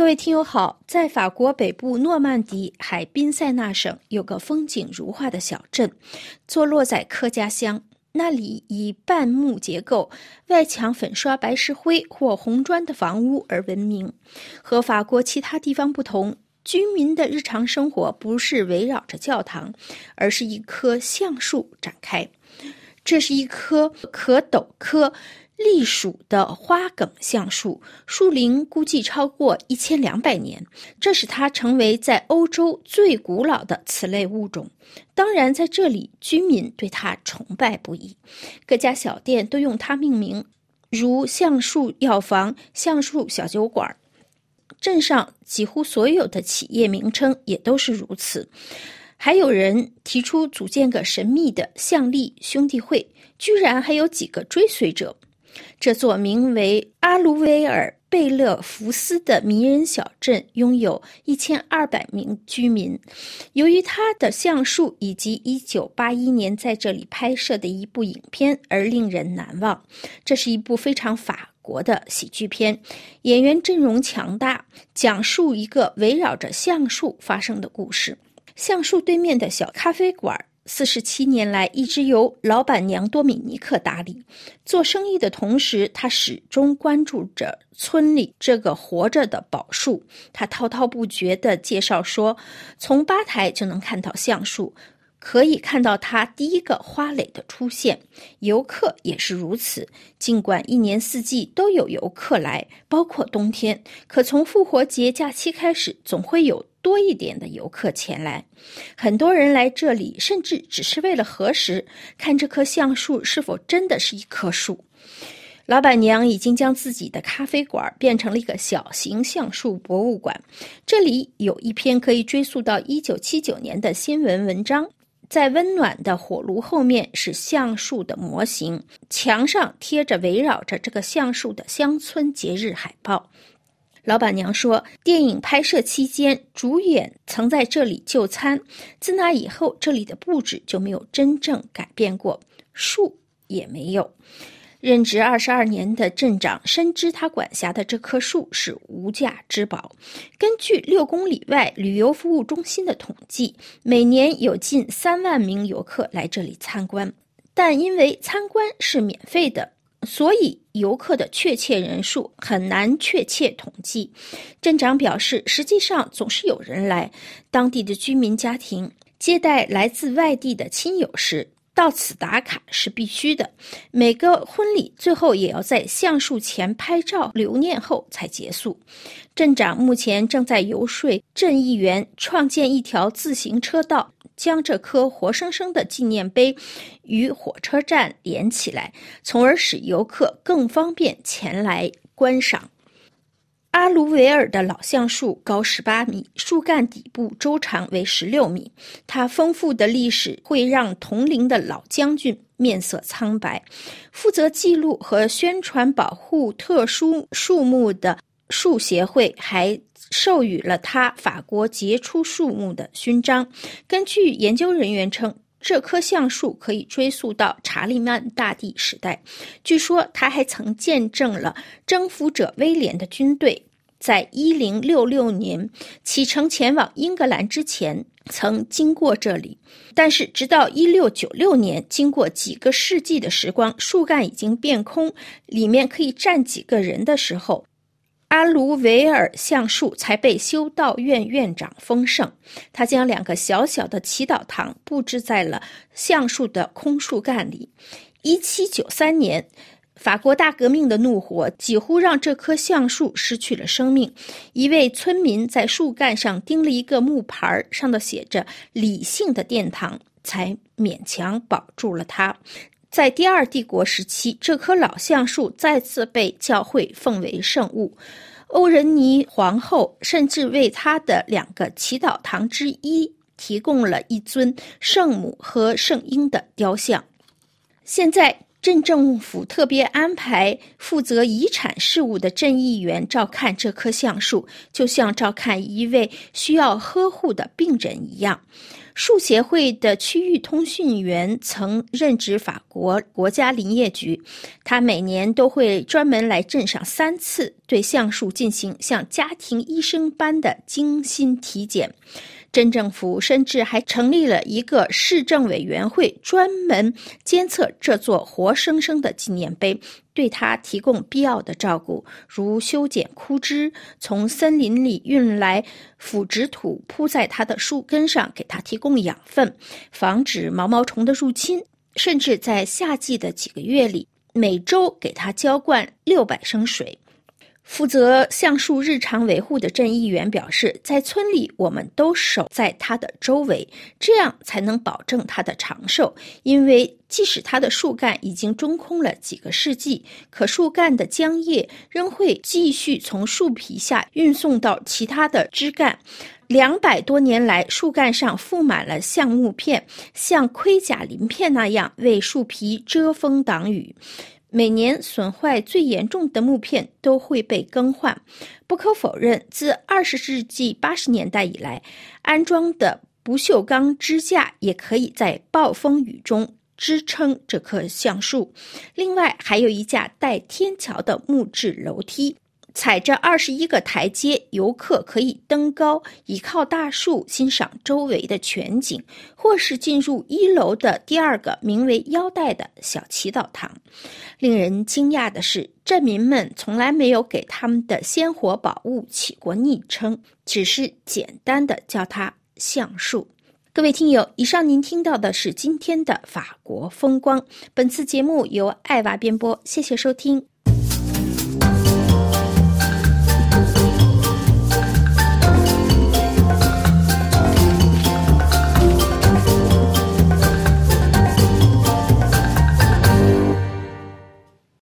各位听友好，在法国北部诺曼底海滨塞纳省有个风景如画的小镇，坐落在科加乡。那里以半木结构、外墙粉刷白石灰或红砖的房屋而闻名。和法国其他地方不同，居民的日常生活不是围绕着教堂，而是一棵橡树展开。这是一棵可陡科。隶属的花梗橡树，树龄估计超过一千两百年，这使它成为在欧洲最古老的此类物种。当然，在这里居民对它崇拜不已，各家小店都用它命名，如橡树药房、橡树小酒馆。镇上几乎所有的企业名称也都是如此。还有人提出组建个神秘的橡力兄弟会，居然还有几个追随者。这座名为阿卢维尔贝勒福斯的迷人小镇拥有一千二百名居民。由于它的橡树以及一九八一年在这里拍摄的一部影片而令人难忘。这是一部非常法国的喜剧片，演员阵容强大，讲述一个围绕着橡树发生的故事。橡树对面的小咖啡馆。四十七年来，一直由老板娘多米尼克打理。做生意的同时，他始终关注着村里这个活着的宝树。他滔滔不绝地介绍说：“从吧台就能看到橡树，可以看到它第一个花蕾的出现。游客也是如此。尽管一年四季都有游客来，包括冬天，可从复活节假期开始，总会有。”多一点的游客前来，很多人来这里，甚至只是为了核实看这棵橡树是否真的是一棵树。老板娘已经将自己的咖啡馆变成了一个小型橡树博物馆。这里有一篇可以追溯到一九七九年的新闻文章，在温暖的火炉后面是橡树的模型，墙上贴着围绕着这个橡树的乡村节日海报。老板娘说，电影拍摄期间，主演曾在这里就餐。自那以后，这里的布置就没有真正改变过，树也没有。任职二十二年的镇长深知他管辖的这棵树是无价之宝。根据六公里外旅游服务中心的统计，每年有近三万名游客来这里参观，但因为参观是免费的。所以，游客的确切人数很难确切统计。镇长表示，实际上总是有人来。当地的居民家庭接待来自外地的亲友时，到此打卡是必须的。每个婚礼最后也要在橡树前拍照留念后才结束。镇长目前正在游说镇议员创建一条自行车道。将这颗活生生的纪念碑与火车站连起来，从而使游客更方便前来观赏。阿卢维尔的老橡树高十八米，树干底部周长为十六米。它丰富的历史会让同龄的老将军面色苍白。负责记录和宣传保护特殊树木的树协会还。授予了他法国杰出树木的勋章。根据研究人员称，这棵橡树可以追溯到查理曼大帝时代。据说，他还曾见证了征服者威廉的军队在1066年启程前往英格兰之前曾经过这里。但是，直到1696年，经过几个世纪的时光，树干已经变空，里面可以站几个人的时候。阿卢维尔橡树才被修道院院长丰盛。他将两个小小的祈祷堂布置在了橡树的空树干里。一七九三年，法国大革命的怒火几乎让这棵橡树失去了生命。一位村民在树干上钉了一个木牌，上头写着“理性的殿堂”，才勉强保住了它。在第二帝国时期，这棵老橡树再次被教会奉为圣物。欧仁妮皇后甚至为他的两个祈祷堂之一提供了一尊圣母和圣婴的雕像。现在，镇政府特别安排负责遗产事务的镇议员照看这棵橡树，就像照看一位需要呵护的病人一样。树协会的区域通讯员曾任职法国国家林业局，他每年都会专门来镇上三次，对橡树进行像家庭医生般的精心体检。镇政府甚至还成立了一个市政委员会，专门监测这座活生生的纪念碑，对它提供必要的照顾，如修剪枯枝，从森林里运来腐殖土铺在它的树根上，给它提供养分，防止毛毛虫的入侵，甚至在夏季的几个月里，每周给它浇灌六百升水。负责橡树日常维护的镇议员表示，在村里，我们都守在它的周围，这样才能保证它的长寿。因为即使它的树干已经中空了几个世纪，可树干的浆液仍会继续从树皮下运送到其他的枝干。两百多年来，树干上覆满了橡木片，像盔甲鳞片那样为树皮遮风挡雨。每年损坏最严重的木片都会被更换。不可否认，自二十世纪八十年代以来，安装的不锈钢支架也可以在暴风雨中支撑这棵橡树。另外，还有一架带天桥的木质楼梯。踩着二十一个台阶，游客可以登高，倚靠大树欣赏周围的全景，或是进入一楼的第二个名为“腰带”的小祈祷堂。令人惊讶的是，镇民们从来没有给他们的鲜活宝物起过昵称，只是简单的叫它“橡树”。各位听友，以上您听到的是今天的法国风光。本次节目由艾娃编播，谢谢收听。